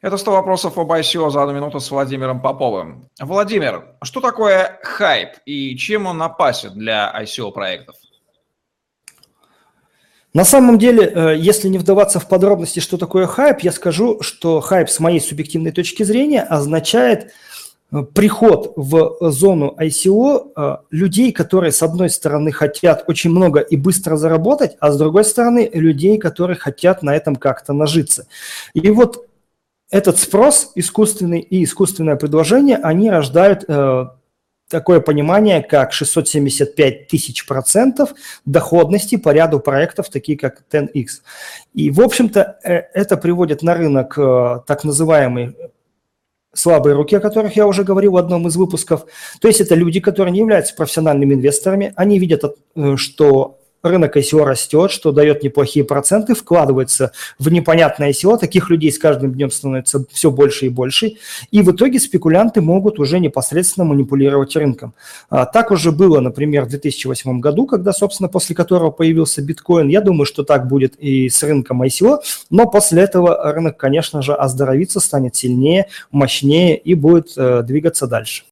Это 100 вопросов об ICO за одну минуту с Владимиром Поповым. Владимир, что такое хайп и чем он опасен для ICO проектов? На самом деле, э, если не вдаваться в подробности, что такое хайп, я скажу, что хайп с моей субъективной точки зрения означает э, приход в зону ICO э, людей, которые, с одной стороны, хотят очень много и быстро заработать, а с другой стороны, людей, которые хотят на этом как-то нажиться. И вот этот спрос искусственный и искусственное предложение, они рождают э, такое понимание, как 675 тысяч процентов доходности по ряду проектов, такие как 10x. И, в общем-то, э, это приводит на рынок э, так называемый слабые руки, о которых я уже говорил в одном из выпусков. То есть это люди, которые не являются профессиональными инвесторами, они видят, э, что рынок ICO растет, что дает неплохие проценты, вкладывается в непонятное ICO, таких людей с каждым днем становится все больше и больше, и в итоге спекулянты могут уже непосредственно манипулировать рынком. А, так уже было, например, в 2008 году, когда, собственно, после которого появился биткоин. Я думаю, что так будет и с рынком ICO, но после этого рынок, конечно же, оздоровится, станет сильнее, мощнее и будет э, двигаться дальше.